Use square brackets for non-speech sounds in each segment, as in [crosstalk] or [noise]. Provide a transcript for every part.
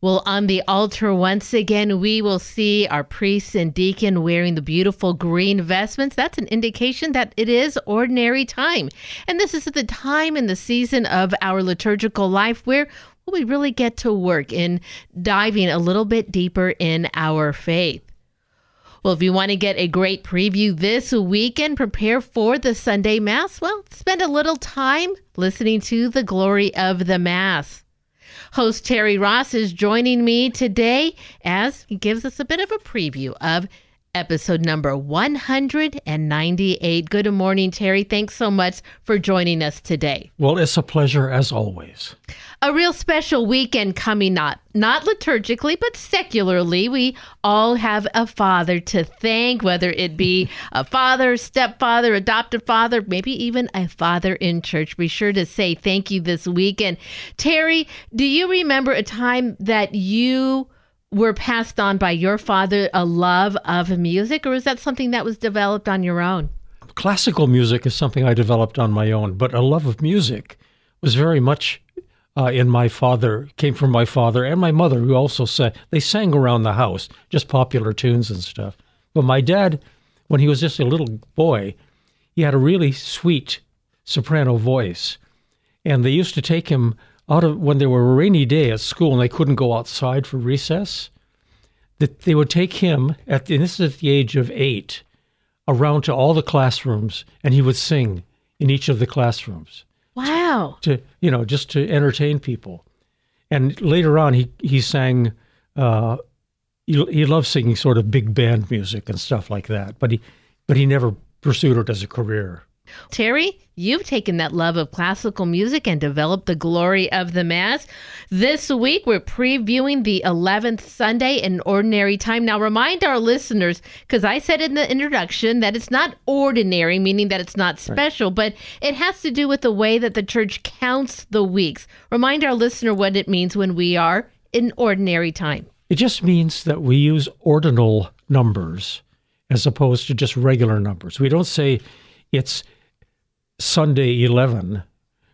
Well, on the altar, once again, we will see our priest and deacon wearing the beautiful green vestments. That's an indication that it is ordinary time. And this is the time in the season of our liturgical life where we really get to work in diving a little bit deeper in our faith. Well, if you want to get a great preview this weekend, prepare for the Sunday Mass. Well, spend a little time listening to the glory of the Mass. Host Terry Ross is joining me today as he gives us a bit of a preview of episode number 198. Good morning, Terry. Thanks so much for joining us today. Well, it's a pleasure as always. A real special weekend coming up, not liturgically, but secularly. We all have a father to thank, whether it be [laughs] a father, stepfather, adoptive father, maybe even a father in church. Be sure to say thank you this weekend. Terry, do you remember a time that you were passed on by your father a love of music, or is that something that was developed on your own? Classical music is something I developed on my own, but a love of music was very much uh, in my father, came from my father and my mother, who also sang. They sang around the house, just popular tunes and stuff. But my dad, when he was just a little boy, he had a really sweet soprano voice. And they used to take him out of when there were a rainy day at school and they couldn't go outside for recess, that they would take him at the, this is at the age of eight around to all the classrooms and he would sing in each of the classrooms. Wow. To you know, just to entertain people. And later on he he sang uh he, he loved singing sort of big band music and stuff like that, but he but he never pursued it as a career. Terry, you've taken that love of classical music and developed the glory of the Mass. This week, we're previewing the 11th Sunday in Ordinary Time. Now, remind our listeners, because I said in the introduction that it's not ordinary, meaning that it's not special, right. but it has to do with the way that the church counts the weeks. Remind our listener what it means when we are in ordinary time. It just means that we use ordinal numbers as opposed to just regular numbers. We don't say it's Sunday 11,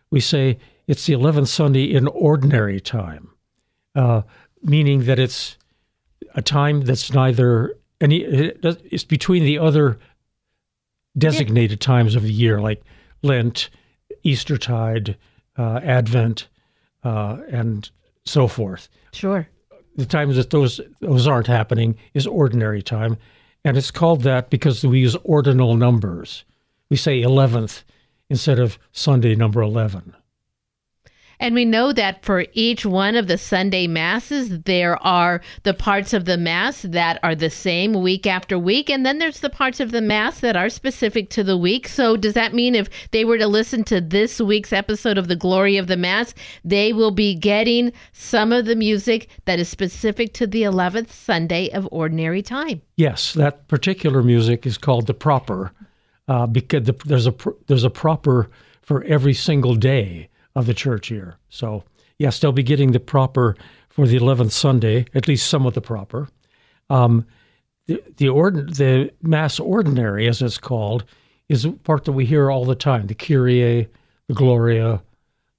we say it's the 11th Sunday in ordinary time, uh, meaning that it's a time that's neither any, it's between the other designated times of the year, like Lent, Eastertide, uh, Advent, uh, and so forth. Sure. The times that those those aren't happening is ordinary time, and it's called that because we use ordinal numbers. We say eleventh instead of Sunday number 11. And we know that for each one of the Sunday masses, there are the parts of the mass that are the same week after week. And then there's the parts of the mass that are specific to the week. So, does that mean if they were to listen to this week's episode of The Glory of the Mass, they will be getting some of the music that is specific to the 11th Sunday of Ordinary Time? Yes, that particular music is called the proper uh, because the, there's a there's a proper for every single day of the church year. So yes, they'll be getting the proper for the eleventh Sunday, at least some of the proper. Um, the the, ordin- the mass ordinary, as it's called, is a part that we hear all the time: the Kyrie, the Gloria,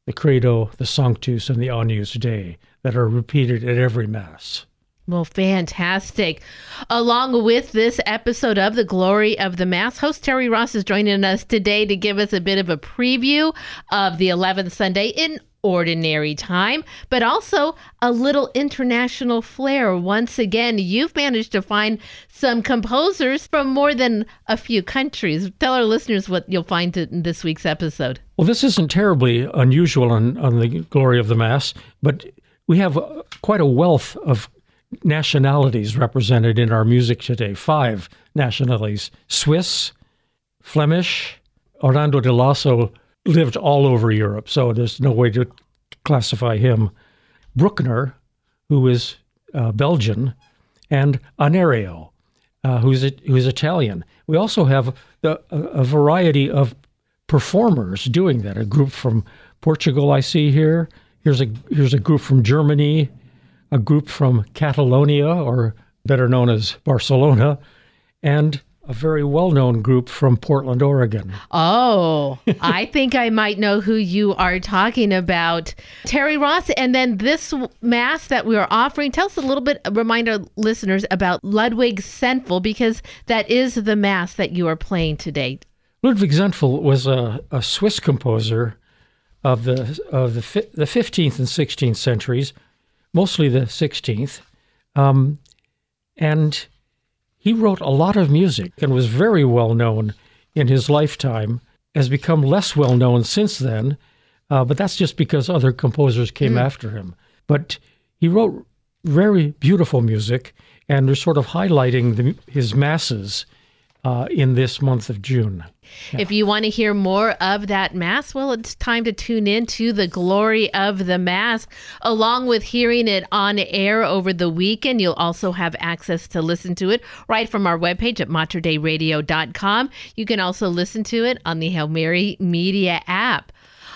the Credo, the Sanctus, and the Agnus Dei that are repeated at every mass. Well, fantastic. Along with this episode of The Glory of the Mass, host Terry Ross is joining us today to give us a bit of a preview of the 11th Sunday in ordinary time, but also a little international flair. Once again, you've managed to find some composers from more than a few countries. Tell our listeners what you'll find in this week's episode. Well, this isn't terribly unusual on, on the Glory of the Mass, but we have uh, quite a wealth of nationalities represented in our music today. Five nationalities Swiss, Flemish, Orlando de Lasso lived all over Europe, so there's no way to classify him. Bruckner, who is uh, Belgian, and Anerio, uh, who's, who's Italian. We also have the, a, a variety of performers doing that. A group from Portugal, I see here. Here's a here's a group from Germany a group from Catalonia, or better known as Barcelona, and a very well known group from Portland, Oregon. Oh, [laughs] I think I might know who you are talking about. Terry Ross. And then this Mass that we are offering, tell us a little bit, remind our listeners about Ludwig Senfl, because that is the Mass that you are playing today. Ludwig Senfl was a, a Swiss composer of the, of the, fi- the 15th and 16th centuries, mostly the 16th. Um, and he wrote a lot of music and was very well known in his lifetime, has become less well known since then, uh, but that's just because other composers came mm. after him. But he wrote very beautiful music, and they're sort of highlighting the, his masses uh, in this month of June. Yeah. If you want to hear more of that Mass, well, it's time to tune in to the glory of the Mass, along with hearing it on air over the weekend. You'll also have access to listen to it right from our webpage at materdeiradio.com. You can also listen to it on the Hail Mary Media app.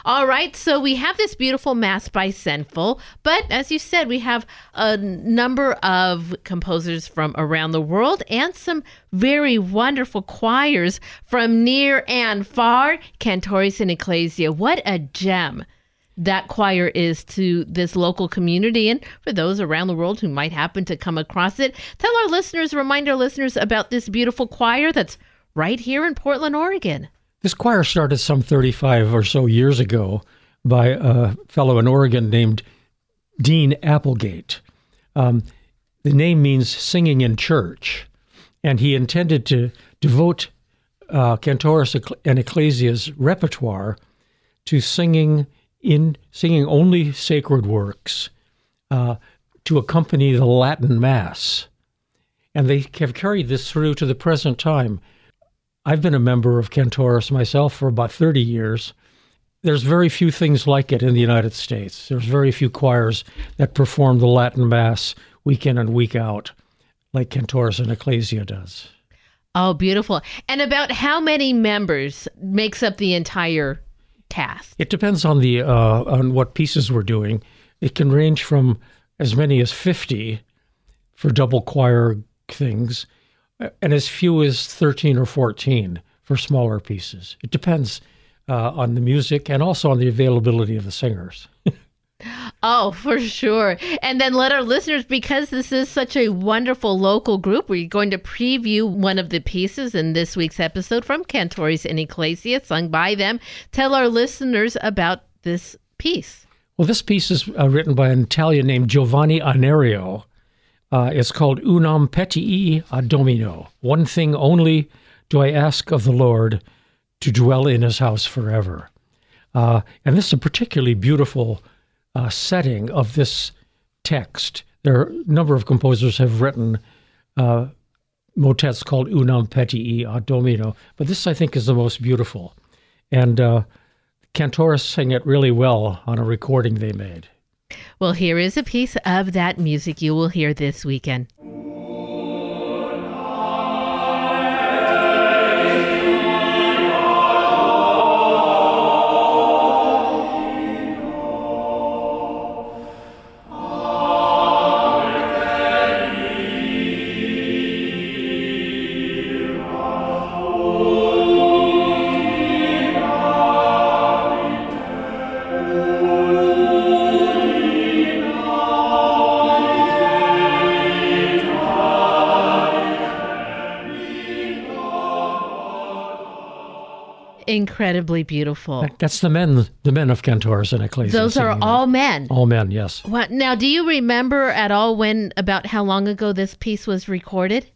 All right, so we have this beautiful Mass by Senfl, but as you said, we have a number of composers from around the world and some very wonderful choirs from near and far. Cantores in Ecclesia, what a gem! that choir is to this local community and for those around the world who might happen to come across it. Tell our listeners, remind our listeners about this beautiful choir that's right here in Portland, Oregon. This choir started some 35 or so years ago by a fellow in Oregon named Dean Applegate. Um, the name means singing in church, and he intended to devote uh, Cantores in Ecclesia's repertoire to singing in singing only sacred works uh, to accompany the Latin Mass, and they have carried this through to the present time. I've been a member of Cantores myself for about 30 years. There's very few things like it in the United States. There's very few choirs that perform the Latin Mass week in and week out, like Cantores in Ecclesia does. Oh, beautiful. And about how many members makes up the entire cast? It depends on the uh, on what pieces we're doing. It can range from as many as 50 for double choir things and as few as 13 or 14 for smaller pieces. It depends uh, on the music and also on the availability of the singers. [laughs] Oh, for sure. And then let our listeners, because this is such a wonderful local group, we're going to preview one of the pieces in this week's episode from Cantores in Ecclesia, sung by them. Tell our listeners about this piece. Well, this piece is uh, written by an Italian named Giovanni Anerio, uh, it's called Unam Petii Domino. One thing only do I ask of the Lord to dwell in his house forever. Uh, and this is a particularly beautiful uh, setting of this text. There are a number of composers have written uh, motets called Unam Petii ad Domino, but this I think is the most beautiful. And uh, Cantores sang it really well on a recording they made. Well, here is a piece of that music you will hear this weekend. Incredibly beautiful. That's the men, the men of Cantores in Ecclesia. Those are all men. All men, yes. What now? Do you remember at all when about how long ago this piece was recorded?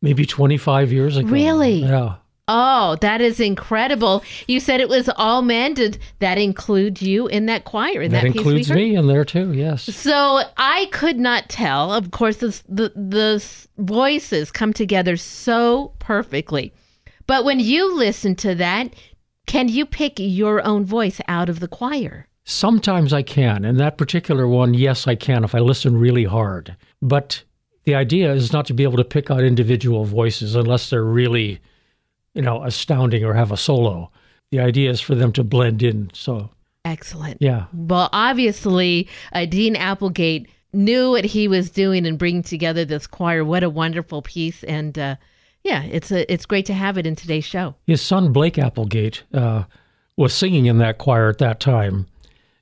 Maybe twenty five years ago. Really? Yeah. Oh, that is incredible! You said it was all men. Did that include you in that choir? In that, that includes me in there too. Yes. So I could not tell. Of course, the the voices come together so perfectly. But when you listen to that, can you pick your own voice out of the choir? Sometimes I can. And that particular one, yes, I can if I listen really hard. But the idea is not to be able to pick out individual voices unless they're really, you know, astounding or have a solo. The idea is for them to blend in. So excellent. Yeah. Well, obviously, uh, Dean Applegate knew what he was doing and bringing together this choir. What a wonderful piece! And uh, yeah, it's a it's great to have it in today's show. His son Blake Applegate uh, was singing in that choir at that time,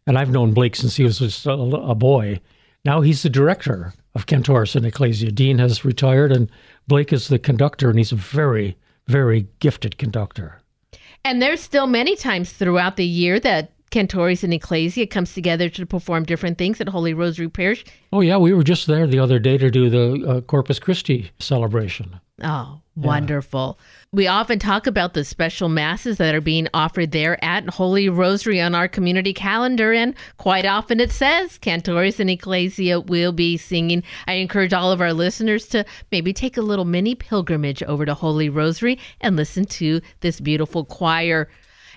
and I've known Blake since he was just a, a boy. Now he's the director of Cantores in Ecclesia. Dean has retired, and Blake is the conductor, and he's a very, very gifted conductor. And there's still many times throughout the year that Cantores in Ecclesia comes together to perform different things at Holy Rosary Parish. Oh, yeah, we were just there the other day to do the uh, Corpus Christi celebration. Oh, wonderful. Yeah. We often talk about the special masses that are being offered there at Holy Rosary on our community calendar, and quite often it says Cantores in Ecclesia will be singing. I encourage all of our listeners to maybe take a little mini pilgrimage over to Holy Rosary and listen to this beautiful choir.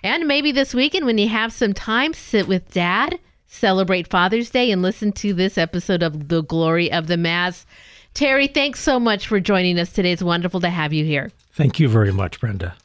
And maybe this weekend, when you have some time, sit with dad, celebrate Father's Day, and listen to this episode of The Glory of the Mass. Terry, thanks so much for joining us today. It's wonderful to have you here. Thank you very much, Brenda.